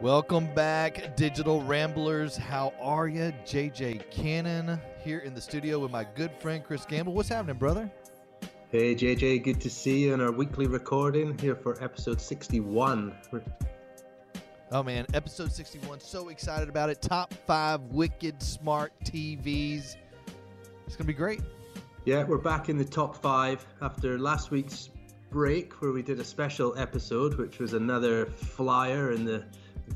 Welcome back, Digital Ramblers. How are you? JJ Cannon here in the studio with my good friend Kris Gamble. What's happening, brother? Hey JJ, good to see you in our weekly recording here for episode 61. Oh man, episode 61. So excited about it. Top five wicked smart TVs. It's going to be great. Yeah, we're back in the top five after last week's break where we did a special episode, which was another flyer in the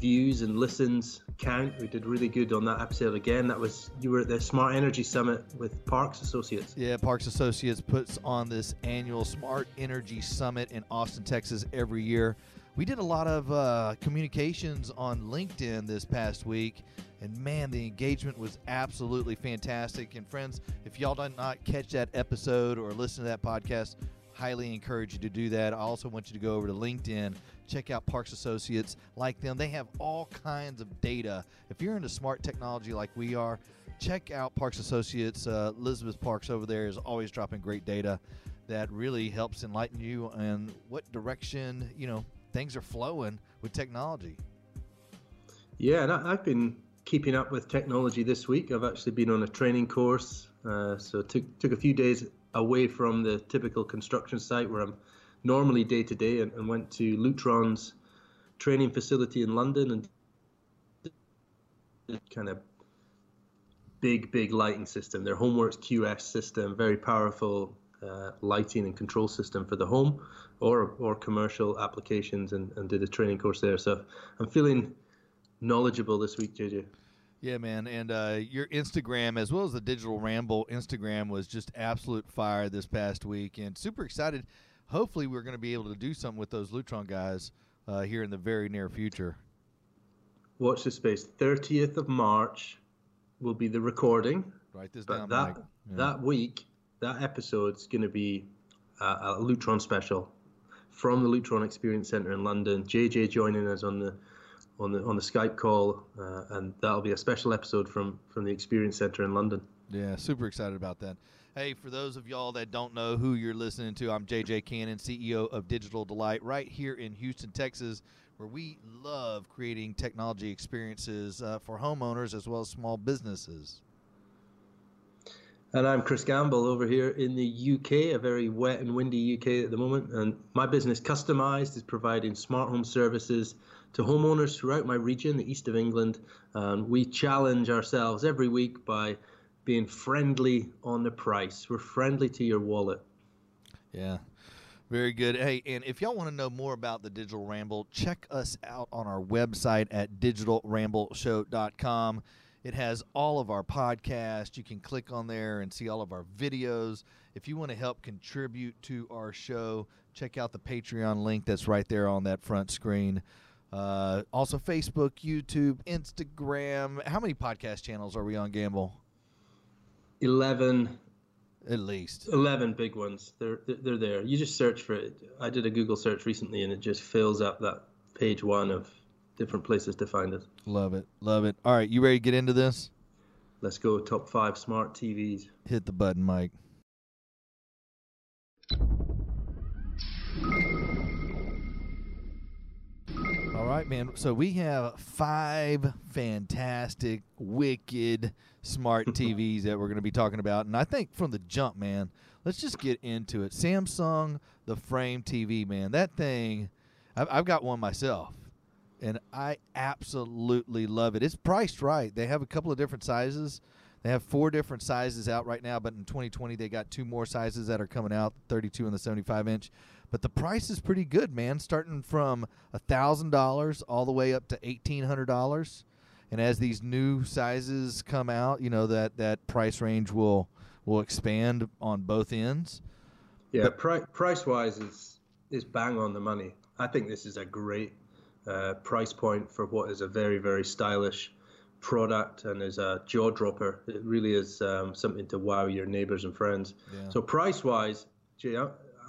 views and listens count. We did really good on that episode again. That was you were at the Smart Energy Summit with Parks Associates. Yeah, Parks Associates puts on this annual Smart Energy Summit in Austin, Texas every year. We did a lot of uh, communications on LinkedIn this past week, and man, the engagement was absolutely fantastic. And friends, if y'all did not catch that episode or listen to that podcast, highly encourage you to do that. I also want you to go over to LinkedIn, check out Parks Associates, like them. They have all kinds of data. If you're into smart technology like we are, check out Parks Associates. Uh, Elizabeth Parks over there is always dropping great data that really helps enlighten you and what direction you know things are flowing with technology. Yeah, and I've been keeping up with technology this week. I've actually been on a training course, uh, so took took a few days away from the typical construction site where I'm normally day to day, and went to Lutron's training facility in London and kind of big, big lighting system. Their HomeWorks QS system, very powerful uh, lighting and control system for the home or or commercial applications, and, and did a training course there. So I'm feeling knowledgeable this week, JJ. Yeah, man, and uh, your Instagram as well as the Digital Ramble Instagram was just absolute fire this past week, and super excited. Hopefully, we're going to be able to do something with those Lutron guys uh, here in the very near future. Watch this space. 30th of March will be the recording, Write this but down, that Mike. Yeah. that week, that episode's going to be a, a Lutron special from the Lutron Experience Center in London. JJ joining us on the on the on the Skype call, uh, and that'll be a special episode from from the Experience Center in London. Yeah, super excited about that. Hey, for those of y'all that don't know who you're listening to, I'm JJ Cannon, CEO of Digital Delight, right here in Houston, Texas, where we love creating technology experiences uh, for homeowners as well as small businesses. And I'm Kris Gamble over here in the UK, a very wet and windy UK at the moment. And my business, Customized, is providing smart home services to homeowners throughout my region, the east of England. And we challenge ourselves every week by being friendly on the price. We're friendly to your wallet. Yeah. Very good. Hey, and if y'all want to know more about the Digital Ramble, check us out on our website at digitalrambleshow.com. It has all of our podcasts. You can click on there and see all of our videos. If you want to help contribute to our show, check out the Patreon link that's right there on that front screen. Uh, also, Facebook, YouTube, Instagram. How many podcast channels are we on, Gamble? 11, At least. 11 big ones. They're, they're there. You just search for it. I did a Google search recently and it just fills up that page one of different places to find us. Love it. Love it. All right, you ready to get into this? Let's go. Top five smart TVs. Hit the button, Mike. Right, man. So we have five fantastic, wicked, smart TVs that we're going to be talking about. And I think from the jump, man, let's just get into it. Samsung, the Frame TV, man. That thing, I've, I've got one myself. And I absolutely love it. It's priced right. They have a couple of different sizes. They have four different sizes out right now, but in 2020 they got two more sizes that are coming out, 32 and the 75 inch. But the price is pretty good, man, starting from thousand dollars all the way up to eighteen hundred dollars. And as these new sizes come out, you know that that price range will will expand on both ends. Yeah, pri- price wise is is bang on the money. I think this is a great uh, price point for what is a very very stylish product and is a jaw dropper. It really is um, something to wow your neighbors and friends. Yeah. So price wise, gee,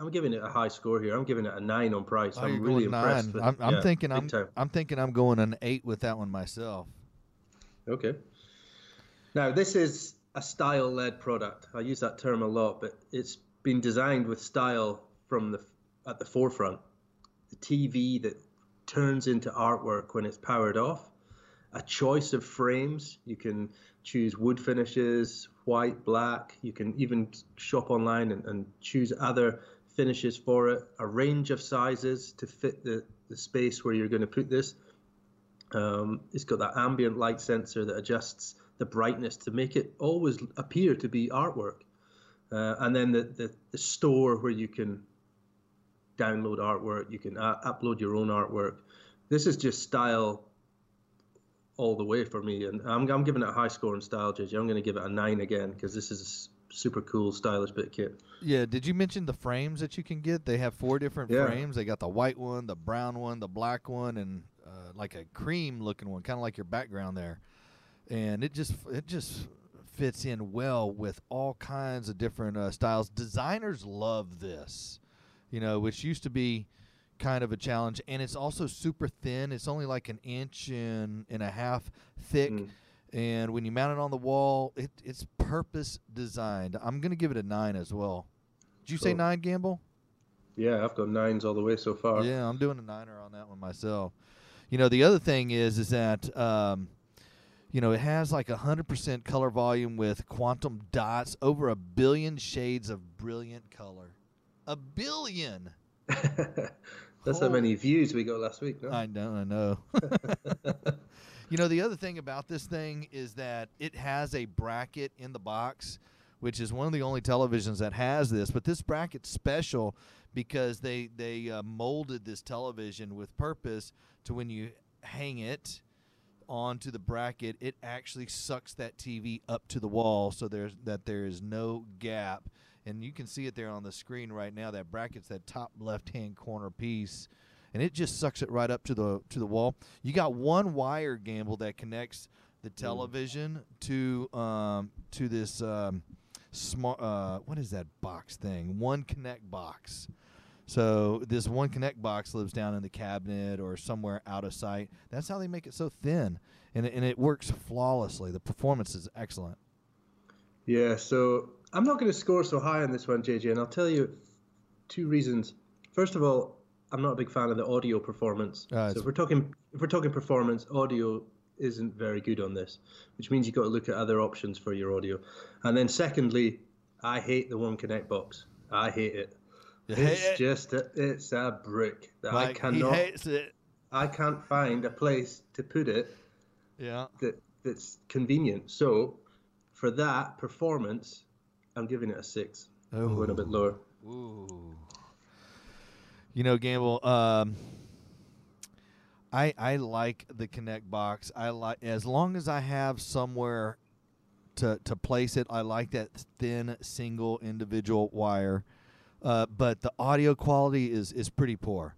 I'm, giving it a high score here. I'm giving it a nine on price. Oh, I'm really impressed. With, I'm, I'm yeah, thinking I'm time. I'm thinking I'm going an eight with that one myself. Okay. Now, this is a style led product. I use that term a lot, but it's been designed with style from the at the forefront. The TV that turns into artwork when it's powered off. A choice of frames. You can choose wood finishes, white, black. You can even shop online and, and choose other finishes for it. A range of sizes to fit the, the space where you're going to put this. Um, it's got that ambient light sensor that adjusts the brightness to make it always appear to be artwork. Uh, and then the, the, the, store where you can download artwork, you can a- upload your own artwork. This is just style all the way for me. And I'm, I'm giving it a high score in style, JJ. I'm going to give it a nine again because this is super cool, stylish bit kit. Yeah. Did you mention the frames that you can get? They have four different Yeah. frames. They got the white one, the brown one, the black one, and uh, like a cream looking one, kind of like your background there. And it just it just fits in well with all kinds of different uh, styles. Designers love this, you know, which used to be kind of a challenge. And it's also super thin. It's only like an inch and, and a half thick. Mm. And when you mount it on the wall, it, it's purpose designed. I'm going to give it a nine as well. Did you say nine, Gamble? Yeah, I've got nines all the way so far. Yeah, I'm doing a niner on that one myself. You know, the other thing is, is that, um, you know, it has like a hundred percent color volume with quantum dots, over a billion shades of brilliant color. A billion. That's how many views we got last week. No? I know, I know. you know, the other thing about this thing is that it has a bracket in the box, which is one of the only televisions that has this. But this bracket's special because they they uh, molded this television with purpose to when you hang it onto the bracket, it actually sucks that TV up to the wall, so there's that there is no gap. And you can see it there on the screen right now. That bracket's that top left-hand corner piece and it just sucks it right up to the to the wall. You got one wire gamble that connects the television to um, to this um, smart uh, what is that box thing? One connect box. So this one connect box lives down in the cabinet or somewhere out of sight. That's how they make it so thin, and it, and it works flawlessly. The performance is excellent. Yeah, so I'm not going to score so high on this one, JJ, and I'll tell you two reasons. First of all, I'm not a big fan of the audio performance. Uh, so if we're talking if we're talking performance, audio isn't very good on this, which means you've got to look at other options for your audio. And then secondly, I hate the one connect box. I hate it. You It's hate it? just a, it's a brick that I cannot He hates it. I can't find a place to put it Yeah. that that's convenient. So for that performance, I'm giving it a six. I'm going a bit lower. Ooh. You know, Gamble. Um, I I like the Connect box. I like as long as I have somewhere to to place it. I like that thin single individual wire. Uh, but the audio quality is is pretty poor.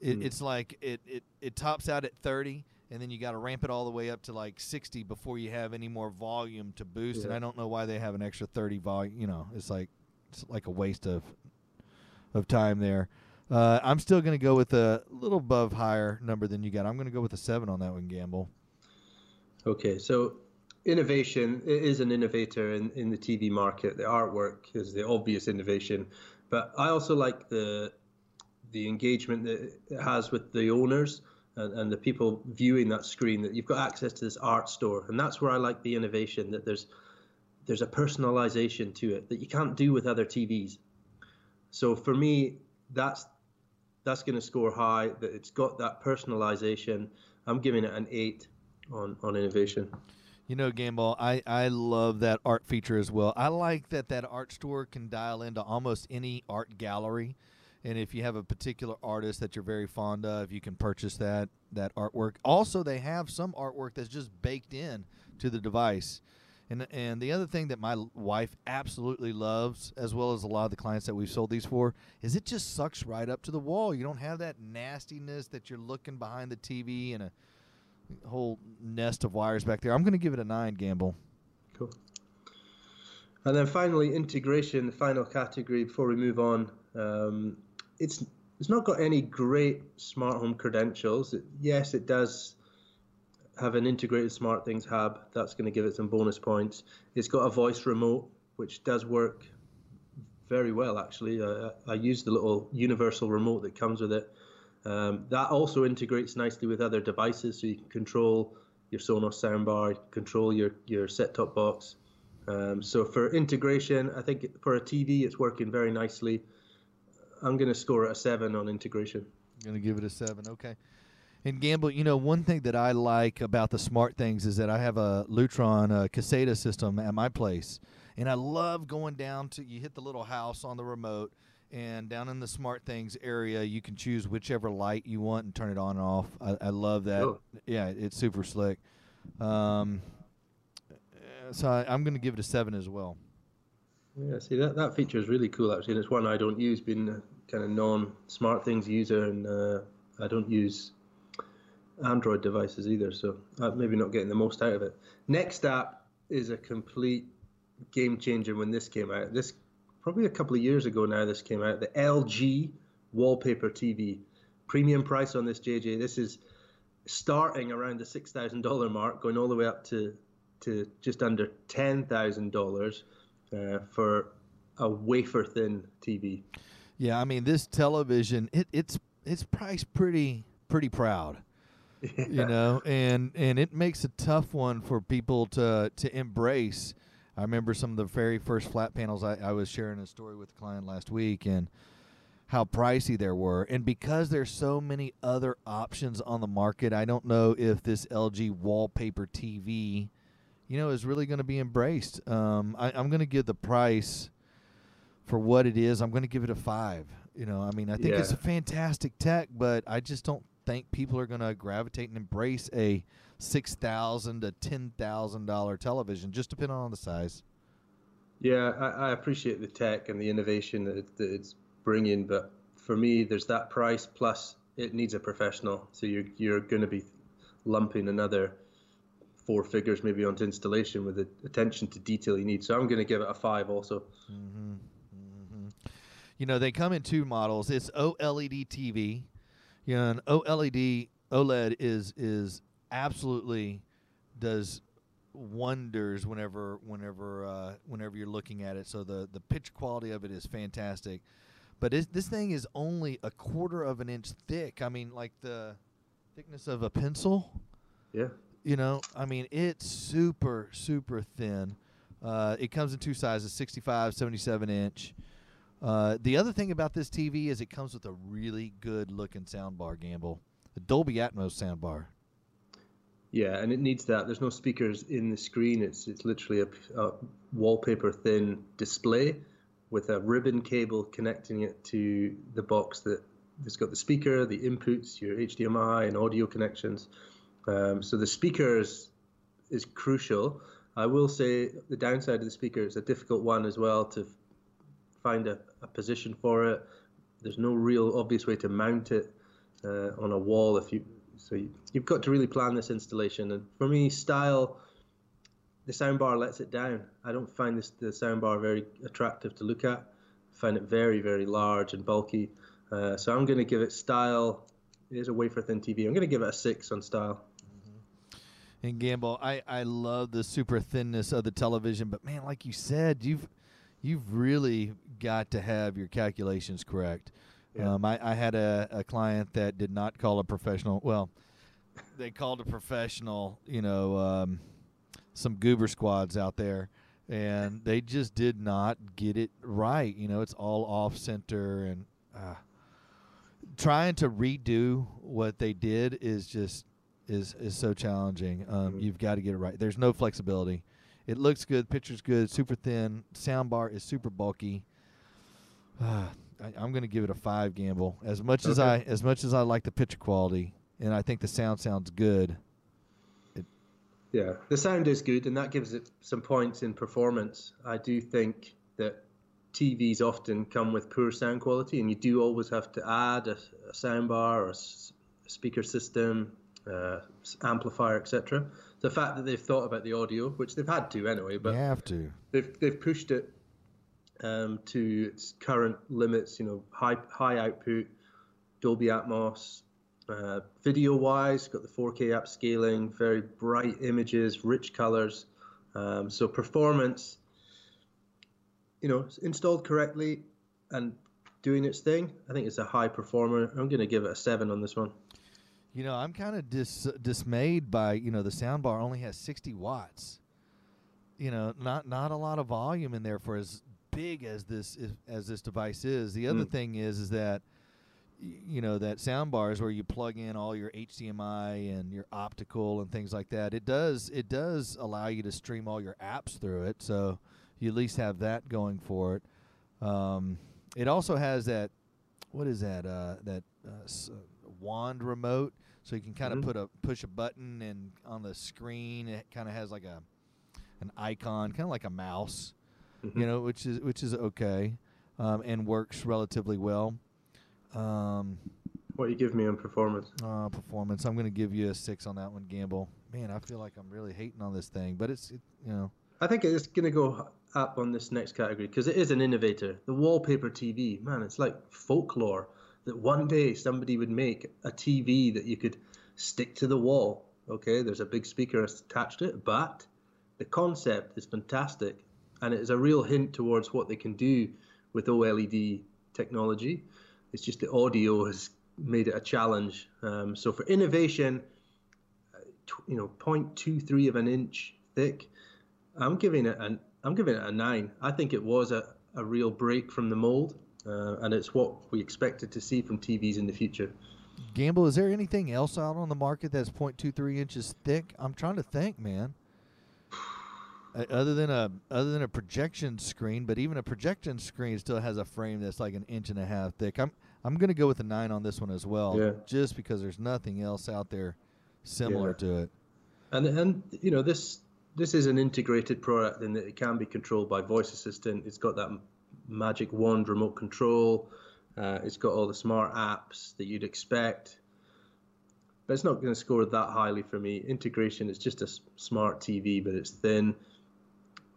It, Hmm. It's like it, it it tops out at 30 and then you got to ramp it all the way up to like 60 before you have any more volume to boost and I don't know why they have an extra 30 volume, you know. It's like it's like a waste of of time there. Uh, I'm still going to go with a little above higher number than you got. I'm going to go with a 7 on that one, Gamble. Okay, so innovation is an innovator in, in the TV market. The artwork is the obvious innovation, but I also like the the engagement that it has with the owners and, and the people viewing that screen. That you've got access to this art store, and that's where I like the innovation. That there's there's a personalization to it that you can't do with other TVs. So for me, that's that's going to score high. That it's got that personalization. I'm giving it an eight on on innovation. You know, Gamble, I, I love that art feature as well. I like that that art store can dial into almost any art gallery. And if you have a particular artist that you're very fond of, you can purchase that that artwork. Also, they have some artwork that's just baked in to the device. And and the other thing that my wife absolutely loves, as well as a lot of the clients that we've sold these for, is it just sucks right up to the wall. You don't have that nastiness that you're looking behind the TV and a whole nest of wires back there. I'm going to give it a nine, Gamble. Cool. And then finally, integration, the final category before we move on. Um, it's it's not got any great smart home credentials. It, yes, it does have an integrated Smart Things hub. That's going to give it some bonus points. It's got a voice remote, which does work very well, actually. Uh, I use the little universal remote that comes with it. Um, that also integrates nicely with other devices, so you can control your Sonos soundbar, control your your set-top box. Um, so for integration, I think for a TV, it's working very nicely. I'm going to score it a seven on integration. I'm going to give it a seven. Okay. And Gamble, you know, one thing that I like about the smart things is that I have a Lutron a Caseta system at my place, and I love going down to you hit the little house on the remote, and down in the smart things area, you can choose whichever light you want and turn it on and off. I, I love that. Cool. Yeah, it's super slick. Um, so I, I'm going to give it a seven as well. Yeah, see that that feature is really cool actually, and it's one I don't use, being a kind of non-smart things user, and uh, I don't use Android devices either, so I'm maybe not getting the most out of it. Next app is a complete game changer when this came out. This probably a couple of years ago now. This came out. The LG wallpaper TV, premium price on this JJ. This is starting around the six thousand dollar mark, going all the way up to to just under ten thousand uh, dollars for a wafer thin TV. Yeah, I mean this television, it, it's it's priced pretty pretty proud. You know, and and it makes a tough one for people to to embrace. I remember some of the very first flat panels I, I was sharing a story with a client last week and how pricey there were. And because there's so many other options on the market, I don't know if this LG wallpaper TV, you know, is really going to be embraced. Um, I, I'm going to give the price for what it is. I'm going to give it a five. You know, I mean, I think it's a fantastic tech, but I just don't think people are going to gravitate and embrace a six thousand to ten thousand dollar television, just depending on the size. Yeah, I, I appreciate the tech and the innovation that, it, that it's bringing, but for me, there's that price plus it needs a professional. So you're you're going to be lumping another four figures maybe onto installation with the attention to detail you need. So I'm going to give it a five also. Mm-hmm, mm-hmm. You know, they come in two models. It's OLED TV. You know, an OLED OLED is is absolutely does wonders whenever whenever uh, whenever you're looking at it. So the the picture quality of it is fantastic. But this thing is only a quarter of an inch thick. I mean, like the thickness of a pencil. Yeah. You know, I mean, it's super, super thin. Uh, it comes in two sizes 65, 77 inch. Uh, the other thing about this TV is it comes with a really good looking soundbar, Gamble. The Dolby Atmos soundbar. Yeah, and it needs that. There's no speakers in the screen. It's it's literally a, a wallpaper thin display with a ribbon cable connecting it to the box that has got the speaker, the inputs, your HDMI and audio connections. Um, so the speakers is crucial. I will say the downside of the speaker is a difficult one as well to find a, a position for it. There's no real obvious way to mount it uh, on a wall if you so you, you've got to really plan this installation. And for me, style, the soundbar lets it down. I don't find this the soundbar very attractive to look at. I find it very very large and bulky. Uh, so I'm going to give it style. It is a wafer thin TV. I'm going to give it a six on style. And Gamble, I, I love the super thinness of the television, but man, like you said, you've you've really got to have your calculations correct. Yeah. Um, I, I had a, a client that did not call a professional. Well, they called a professional, you know, um, some goober squads out there, and they just did not get it right. You know, it's all off center, and uh, trying to redo what they did is just is is so challenging. Um, Mhm. You've got to get it right. There's no flexibility. It looks good, picture's good, super thin. Soundbar is super bulky. Uh, I, I'm going to give it a five. Gamble. As much as I as much as I like the picture quality, and I think the sound sounds good. Yeah, the sound is good, and that gives it some points in performance. I do think that TVs often come with poor sound quality, and you do always have to add a, a soundbar or a, s- a speaker system, uh, amplifier, etc. The fact that they've thought about the audio, which they've had to anyway, but you have to. they've they've pushed it um, to its current limits. You know, high high output, Dolby Atmos. Uh, video wise, got the 4K upscaling, very bright images, rich colors. Um, so performance, you know, installed correctly, and doing its thing. I think it's a high performer. I'm going to give it a seven on this one. You know, I'm kind of dis- dismayed by you know the soundbar only has 60 watts. You know, not not a lot of volume in there for as big as this is, as this device is. The other Mm. thing is is that you know that soundbar is where you plug in all your HDMI and your optical and things like that. It does it does allow you to stream all your apps through it, so you at least have that going for it. Um, it also has that what is that uh, that uh, wand remote, so you can kind of Mhm. put a push a button and on the screen it kind of has like a an icon, kind of like a mouse Mhm. you know, which is which is okay, um, and works relatively well. Um, What you give me on performance? uh, performance, I'm going to give you a six on that one, Gamble. Man, I feel like I'm really hating on this thing, but it's it, you know, I think it's going to go up on this next category because it is an innovator. The wallpaper TV, man, it's like folklore that one day somebody would make a TV that you could stick to the wall. Okay, there's a big speaker attached to it, but the concept is fantastic and it is a real hint towards what they can do with OLED technology. It's just the audio has made it a challenge. Um, so for innovation, you know, 0.23 of an inch thick. I'm giving it an I'm giving it a nine. I think it was a, a real break from the mold, uh, and it's what we expected to see from TVs in the future. Gamble. Is there anything else out on the market that's 0.23 inches thick? I'm trying to think, man. Uh, other than a other than a projection screen, but even a projection screen still has a frame that's like an inch and a half thick. I'm I'm gonna go with a nine on this one as well, Yeah. just because there's nothing else out there similar Yeah. to it. And and you know this this is an integrated product in that it can be controlled by voice assistant. It's got that magic wand remote control. Uh, it's got all the smart apps that you'd expect. But it's not going to score that highly for me. Integration is just a smart TV, but it's thin.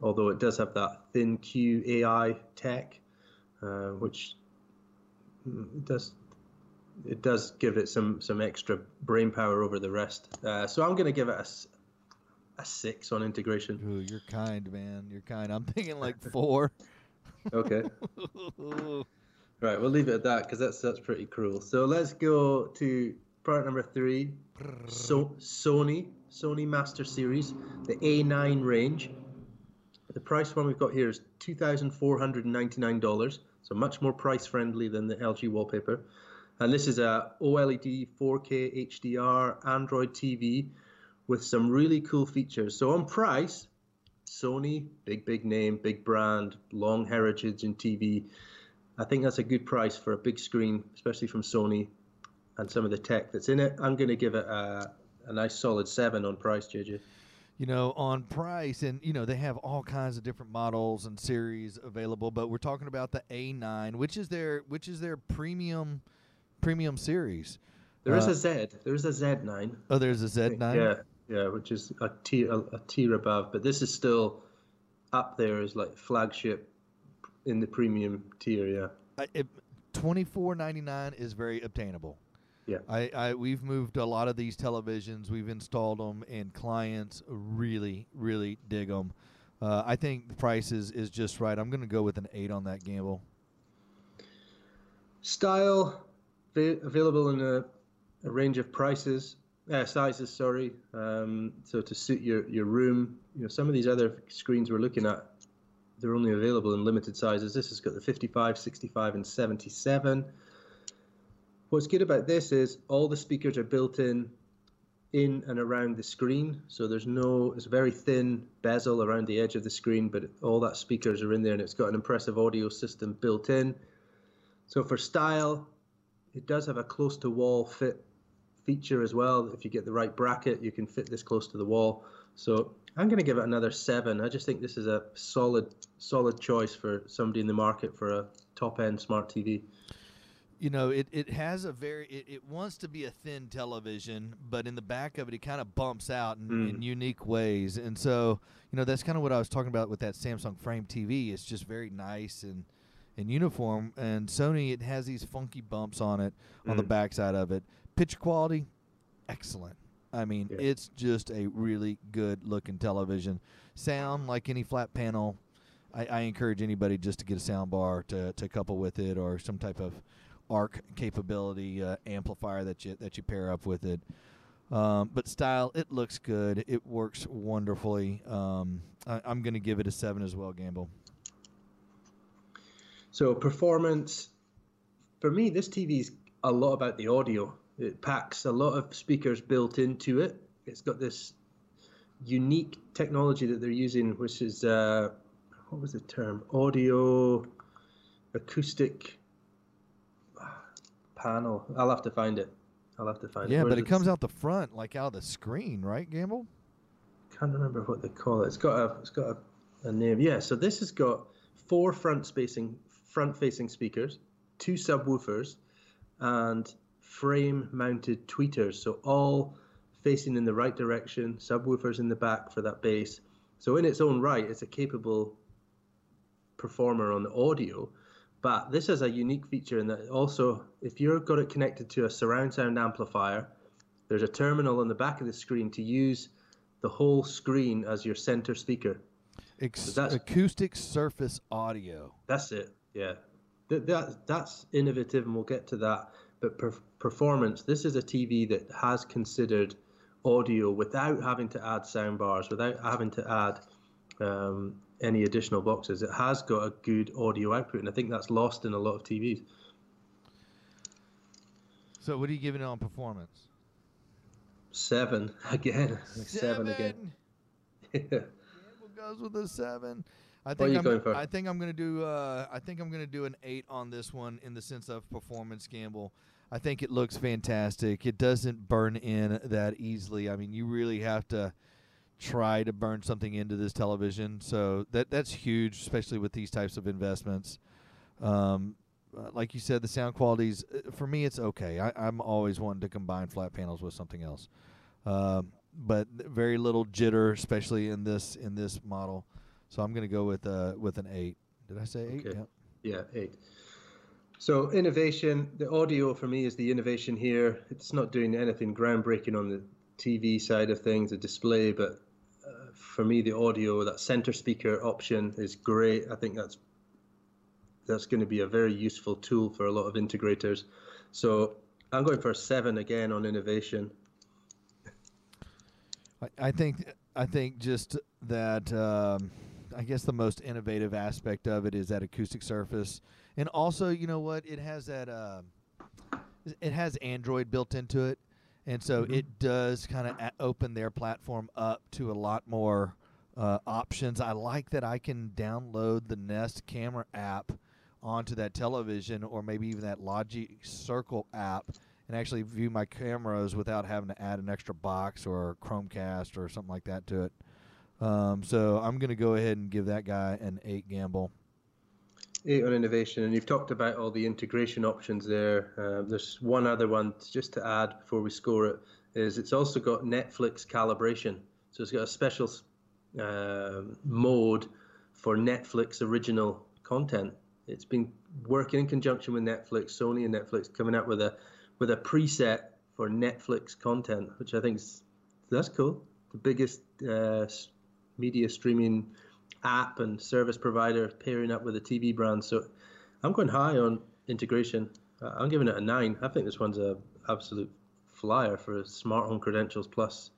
Although it does have that ThinQ AI tech, uh, which mm, it does it does give it some some extra brain power over the rest. Uh, so I'm going to give it a, a six on integration. Ooh, you're kind, man. You're kind. I'm thinking like four. Okay. Right, we'll leave it at that because that's that's pretty cruel. So let's go to product number three, so, Sony Sony Master Series, the A9 range. The price one we've got here is two thousand four hundred and ninety nine dollars, so much more price friendly than the LG wallpaper. And this is a OLED 4K HDR Android TV with some really cool features. So on price, Sony, big big name, big brand, long heritage in TV. I think that's a good price for a big screen, especially from Sony, and some of the tech that's in it. I'm going to give it a, a nice solid seven on price, JJ. you know, on price, and you know they have all kinds of different models and series available. But we're talking about the A9, which is their which is their premium premium series. There is Uh, a Z. There is a Z9. Oh, there's a Z9. Yeah, yeah, which is a tier a, a tier above, but this is still up there as like flagship in the premium tier. Yeah. I, it, Twenty four ninety nine is very obtainable. Yeah. I, I we've moved a lot of these televisions. We've installed them, and clients really really dig them. Uh, I think the price is, is just right. I'm going to go with an eight on that gamble. Style va- available in a, a range of prices, uh, sizes. Sorry. Um, so to suit your your room, you know, some of these other screens we're looking at, they're only available in limited sizes. This has got the 55, 65, and 77. What's good about this is all the speakers are built in in and around the screen. So there's no, it's a very thin bezel around the edge of the screen, but all that speakers are in there and it's got an impressive audio system built in. So for style, it does have a close to wall fit feature as well. If you get the right bracket, you can fit this close to the wall. So I'm going to give it another seven. I just think this is a solid, solid choice for somebody in the market for a top end smart TV. you know it, it has a very it, it wants to be a thin television but in the back of it it kind of bumps out in, in Mm. unique ways and so you know that's kind of what i was talking about with that samsung frame tv it's just very nice and and uniform and sony it has these funky bumps on it on the Mm. backside of it picture quality excellent i mean Yeah. it's just a really good looking television sound like any flat panel I, I encourage anybody just to get a sound bar to, to couple with it or some type of ARC capability uh, amplifier that you that you pair up with it. Um, but style, it looks good. It works wonderfully. Um, I, I'm going to give it a seven as well, Gamble. So performance, for me, this TV is a lot about the audio. It packs a lot of speakers built into it. It's got this unique technology that they're using, which is uh, what was the term? Audio acoustic panel. I'll have to find it. I'll have to find Yeah, it. Yeah, but it comes out the front, like out of the screen, right, Gamble? Can't remember what they call it. It's got a. It's got a, a name. Yeah. So this has got four front facing front facing speakers, two subwoofers, and frame mounted tweeters. So all facing in the right direction. Subwoofers in the back for that bass. So in its own right, it's a capable performer on the audio. But this has a unique feature in that also, if you've got it connected to a surround sound amplifier, there's a terminal on the back of the screen to use the whole screen as your center speaker. Ex- that's- acoustic surface audio. That's it. Yeah, that, that that's innovative, and we'll get to that. But per- performance, this is a TV that has considered audio without having to add sound bars, without having to add um, any additional boxes. It has got a good audio output, and I think that's lost in a lot of TVs. So, what are you giving it on performance? Seven again, seven, again. Gamble goes with a seven. I think you I'm, going for? I think I'm gonna do. Uh, I think I'm gonna do an eight on this one in the sense of performance. Gamble. I think it looks fantastic. It doesn't burn in that easily. I mean, you really have to try to burn something into this television. So that that's huge, especially with these types of investments. Um, uh, like you said, the sound qualities uh, for me it's okay. I, I'm always wanting to combine flat panels with something else, um, but very little jitter, especially in this in this model. So I'm going to go with uh, with an eight. Did I say eight? Okay. Yep. Yeah, eight. So innovation, the audio for me is the innovation here. It's not doing anything groundbreaking on the TV side of things, the display, but uh, for me, the audio, that center speaker option is great. I think that's that's going to be a very useful tool for a lot of integrators. So I'm going for a seven again on innovation. I, I think I think just that um, I guess the most innovative aspect of it is that acoustic surface, and also you know what it has that uh, it has Android built into it, and so Mhm. it does kind of a- open their platform up to a lot more uh, options. I like that I can download the Nest camera app onto that television or maybe even that Logi Circle app and actually view my cameras without having to add an extra box or Chromecast or something like that to it. Um, so I'm going to go ahead and give that guy an eight gamble. Eight on innovation, and you've talked about all the integration options there. Uh, there's one other one just to add before we score it. Is it's also got Netflix calibration, so it's got a special uh, mode for Netflix original content. It's been working in conjunction with Netflix, Sony, and Netflix coming out with a with a preset for Netflix content, which I think is that's cool. The biggest uh, media streaming app and service provider pairing up with a TV brand. So I'm going high on integration. Uh, I'm giving it a nine. I think this one's a absolute flyer for smart home credentials plus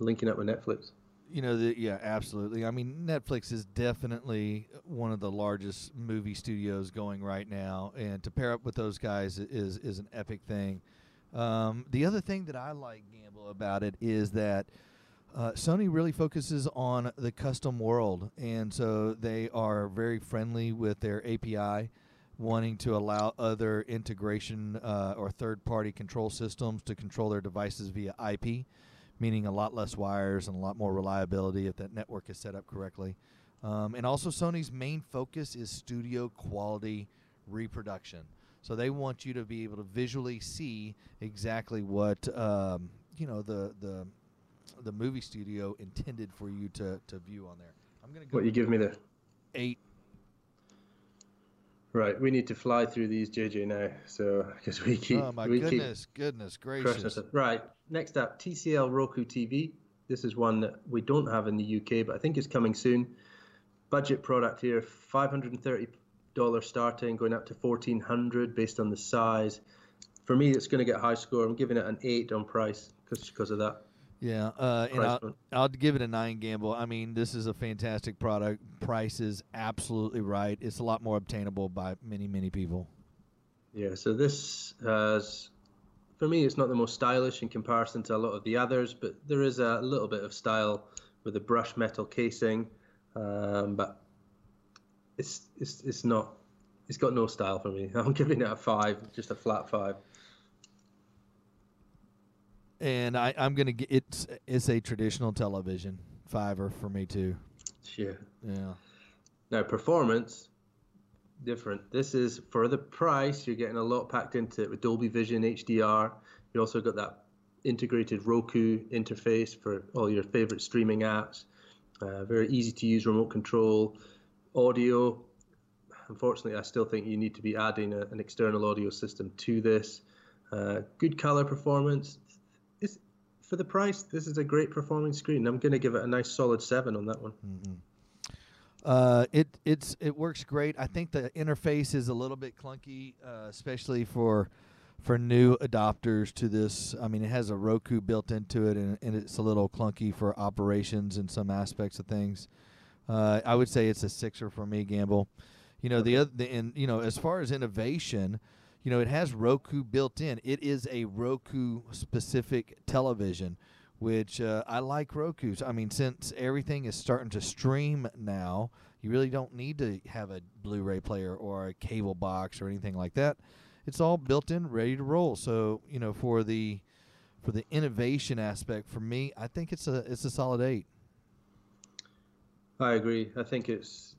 linking up with Netflix. You know, the, yeah, absolutely. I mean, Netflix is definitely one of the largest movie studios going right now, and to pair up with those guys is is an epic thing. Um, the other thing that I like, Gamble, about it is that uh, Sony really focuses on the custom world, and so they are very friendly with their API, wanting to allow other integration uh, or third-party control systems to control their devices via IP meaning a lot less wires and a lot more reliability if that network is set up correctly. Um, and also, Sony's main focus is studio quality reproduction. So they want you to be able to visually see exactly what um, you know the the the movie studio intended for you to, to view on there. I'm gonna go What you give me there? eight. Right, we need to fly through these JJ now. So because we keep oh my we keep goodness, goodness crushing gracious! Right, next up, TCL Roku TV. This is one that we don't have in the UK, but I think it's coming soon. budget product here, five hundred and thirty dollars starting, going up to fourteen hundred based on the size. For me, it's going to get high score. I'm giving it an eight on price because because of that. Yeah, uh, and I'll, I'll, give it a nine gamble. I mean, this is a fantastic product. Price is absolutely right. It's a lot more obtainable by many, many people. Yeah, so this has, for me, it's not the most stylish in comparison to a lot of the others, but there is a little bit of style with a brushed metal casing, um, but it's, it's, it's not, it's got no style for me. I'm giving it a five, just a flat five and I, I'm gonna get it's it's a traditional television fiver for me too. Sure. Yeah. Now performance, different. This is for the price. You're getting a lot packed into it with Dolby Vision HDR. You also got that integrated Roku interface for all your favorite streaming apps. Uh, very easy to use remote control. Audio. Unfortunately, I still think you need to be adding a, an external audio system to this. Uh, good color performance for the price, this is a great performing screen. I'm going to give it a nice solid seven on that one. Mm-hmm. Uh, it it's it works great. I think the interface is a little bit clunky, uh, especially for for new adopters to this. I mean, it has a Roku built into it, and, and it's a little clunky for operations and some aspects of things. Uh, I would say it's a sixer for me, Gamble. You know, the other, the, and you know, as far as innovation, you know, it has Roku built in. It is a Roku specific television, which uh, I like Roku's. I mean, since everything is starting to stream now, you really don't need to have a Blu ray player or a cable box or anything like that. It's all built in, ready to roll. So, you know, for the for the innovation aspect, for me, I think it's a it's a solid eight. I agree. I think it's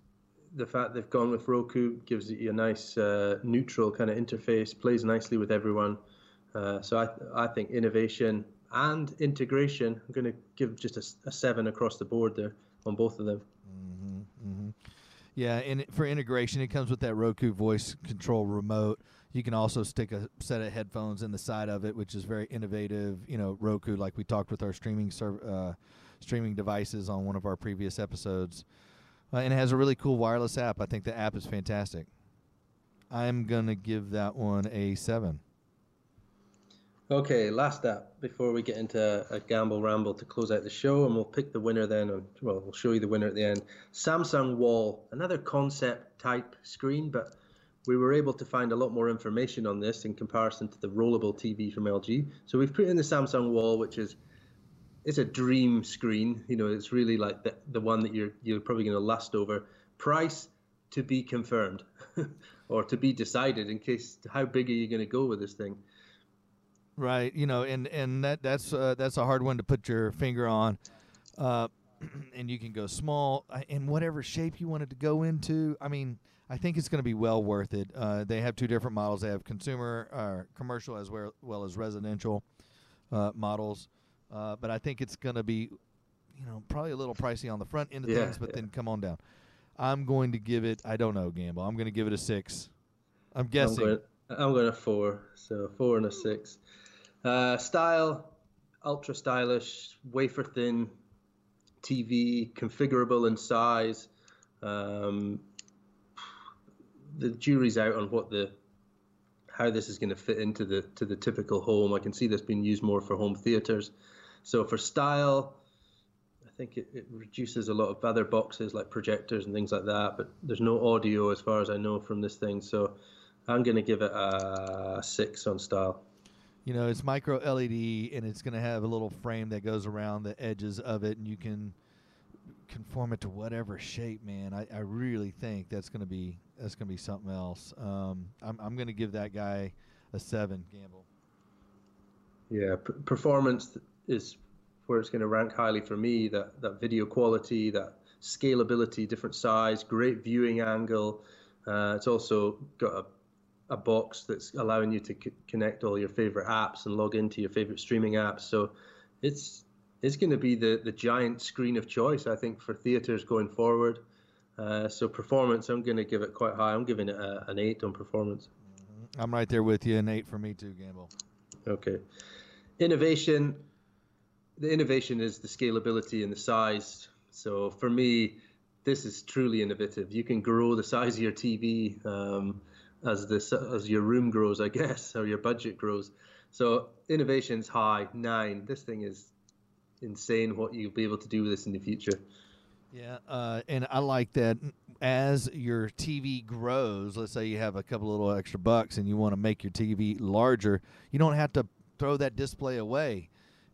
the fact they've gone with Roku gives you a nice uh, neutral kind of interface, plays nicely with everyone. Uh, so I, I think innovation and integration. I'm going to give just a, a, seven across the board there on both of them. Mm-hmm, mm-hmm. Yeah, and for integration, it comes with that Roku voice control remote. You can also stick a set of headphones in the side of it, which is very innovative. You know, Roku, like we talked with our streaming serv- uh, streaming devices on one of our previous episodes uh, and it has a really cool wireless app. I think the app is fantastic. I'm gonna give that one a seven. Okay, last app before we get into a gamble ramble to close out the show, and we'll pick the winner then. On, well, we'll show you the winner at the end. Samsung Wall, another concept type screen, but we were able to find a lot more information on this in comparison to the rollable TV from LG. So we've put in the Samsung Wall, which is it's a dream screen. You know, it's really like the, the one that you're you're probably going to last over. Price to be confirmed or to be decided in case how big are you going to go with this thing. Right, you know, and and that that's uh, that's a hard one to put your finger on. Uh, and you can go small uh, in whatever shape you wanted to go into. I mean, I think it's going to be well worth it. Uh, they have two different models. They have consumer, uh, commercial, as well, well as residential uh, models. Uh, but I think it's going to be, you know, probably a little pricey on the front end of yeah, things, but yeah. then come on down. I'm going to give it. I don't know, Gamble. I'm going to give it a six. I'm guessing. I'm going, I'm going to four. So four and a six. Uh, style, ultra stylish, wafer thin TV, configurable in size. Um, the jury's out on what the how this is going to fit into the to the typical home. I can see this being used more for home theaters. So for style, I think it, it, reduces a lot of other boxes like projectors and things like that, but there's no audio as far as I know from this thing. So I'm going to give it a six on style. You know, it's micro LED and it's going to have a little frame that goes around the edges of it, and you can conform it to whatever shape. Man, I, I really think that's going to be that's going to be something else. Um, I'm I'm going to give that guy a seven. Gamble. Yeah, p- performance is where it's going to rank highly for me. That that video quality, that scalability, different size, great viewing angle. Uh, it's also got a a box that's allowing you to c- connect all your favorite apps and log into your favorite streaming apps. So it's it's going to be the the giant screen of choice, I think, for theaters going forward. Uh, so performance, I'm going to give it quite high. I'm giving it a, an eight on performance. Mm-hmm. I'm right there with you, an eight for me too, Gamble. Okay. Innovation, the innovation is the scalability and the size. So for me, this is truly innovative. You can grow the size of your TV um, as this as your room grows, I guess, or your budget grows. So innovation's high. Nine. This thing is insane. What you'll be able to do with this in the future. Yeah, uh, and I like that as your TV grows. Let's say you have a couple little extra bucks and you want to make your TV larger, you don't have to throw that display away.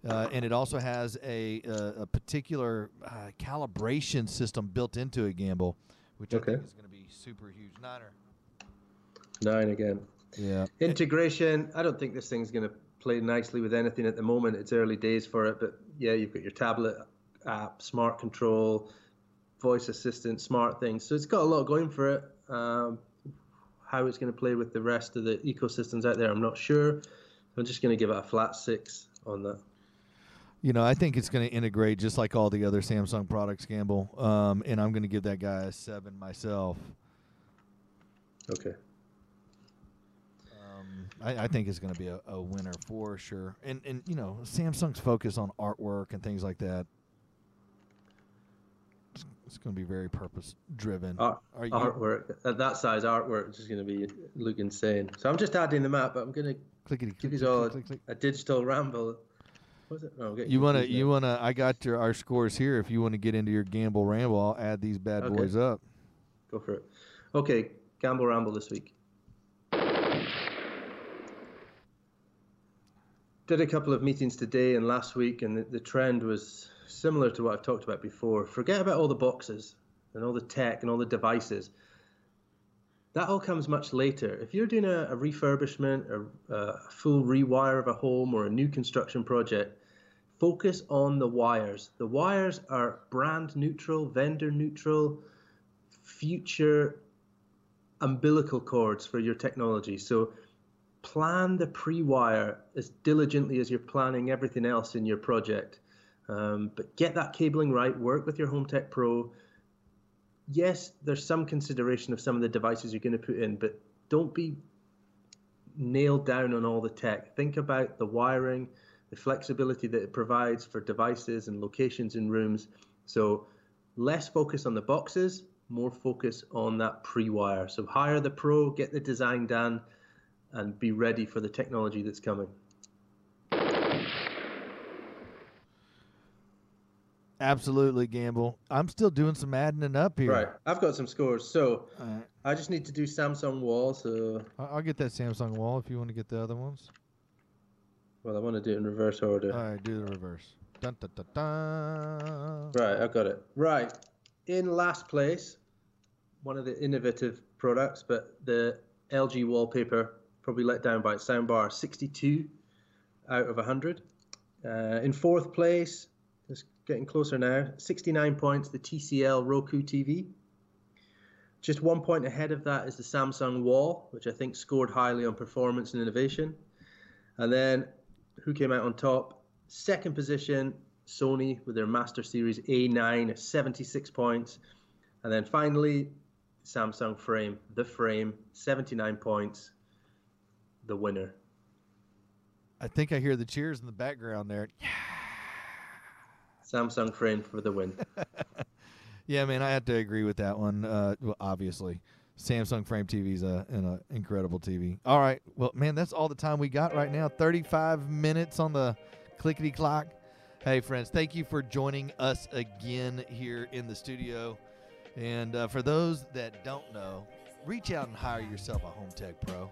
Uh, and it also has a, a, a particular uh, calibration system built into it, Gamble, which Okay. I think is going to be super huge. Niner. Nine again. Yeah. Integration. I don't think this thing's going to play nicely with anything at the moment. It's early days for it, but yeah, you've got your tablet app, smart control, voice assistant, SmartThings. So it's got a lot going for it. Um, how it's going to play with the rest of the ecosystems out there, I'm not sure. I'm just going to give it a flat six on that. You know, I think it's going to integrate just like all the other Samsung products, Gamble. Um, and I'm going to give that guy a seven myself. Okay. Um, I, I think it's going to be a, a winner for sure. And and you know, Samsung's focus on artwork and things like that. It's, going to be very purpose driven. Art, you artwork at that size, artwork is just going to be look insane. So I'm just adding them up, but I'm going to clickety give click, you all click, click, click. a digital ramble. It? Getting You want to you want to I got your our scores here if you want to get into your gamble ramble, I'll add these bad Okay. boys up. Go for it. Okay, Gamble Ramble this week. Did a couple of meetings today and last week, and the, the trend was similar to what I've talked about before. Forget about all the boxes and all the tech and all the devices. That all comes much later. If you're doing a, a refurbishment, a, a full rewire of a home, or a new construction project, focus on the wires. The wires are brand neutral, vendor neutral, future umbilical cords for your technology. So plan the pre-wire as diligently as you're planning everything else in your project. Um, but get that cabling right. Work with your Home Tech Pro. Yes, there's some consideration of some of the devices you're going to put in, but don't be nailed down on all the tech. Think about the wiring, the flexibility that it provides for devices and locations in rooms. So less focus on the boxes, more focus on that pre-wire. So hire the pro, get the design done, and be ready for the technology that's coming. Absolutely, gamble. I'm still doing some adding up here. Right, I've got some scores. So right. I just need to do Samsung wall. So I'll get that Samsung wall if you want to get the other ones. well, I want to do it in reverse order. All right, do the reverse. Dun, dun, dun, dun. Right, I've got it. Right. In last place, one of the innovative products, but the LG wallpaper probably let down by its soundbar, 62 out of 100. Uh, in fourth place, getting closer now, 69 points, the TCL Roku TV. Just one point ahead of that is the Samsung Wall, which I think scored highly on performance and innovation. And then who came out on top? Second position, Sony with their Master Series A9, 76 points. And then finally, Samsung Frame, the Frame, 79 points, the winner. I think I hear the cheers in the background there. Samsung Frame for the win. Yeah, man, I have to agree with that one. Uh, well, obviously, Samsung Frame TV is an uh, incredible TV. All right, well, man, that's all the time we got right now. Thirty-five minutes on the clickety clock. Hey, friends, thank you for joining us again here in the studio. And uh, for those that don't know, reach out and hire yourself a Home Tech Pro.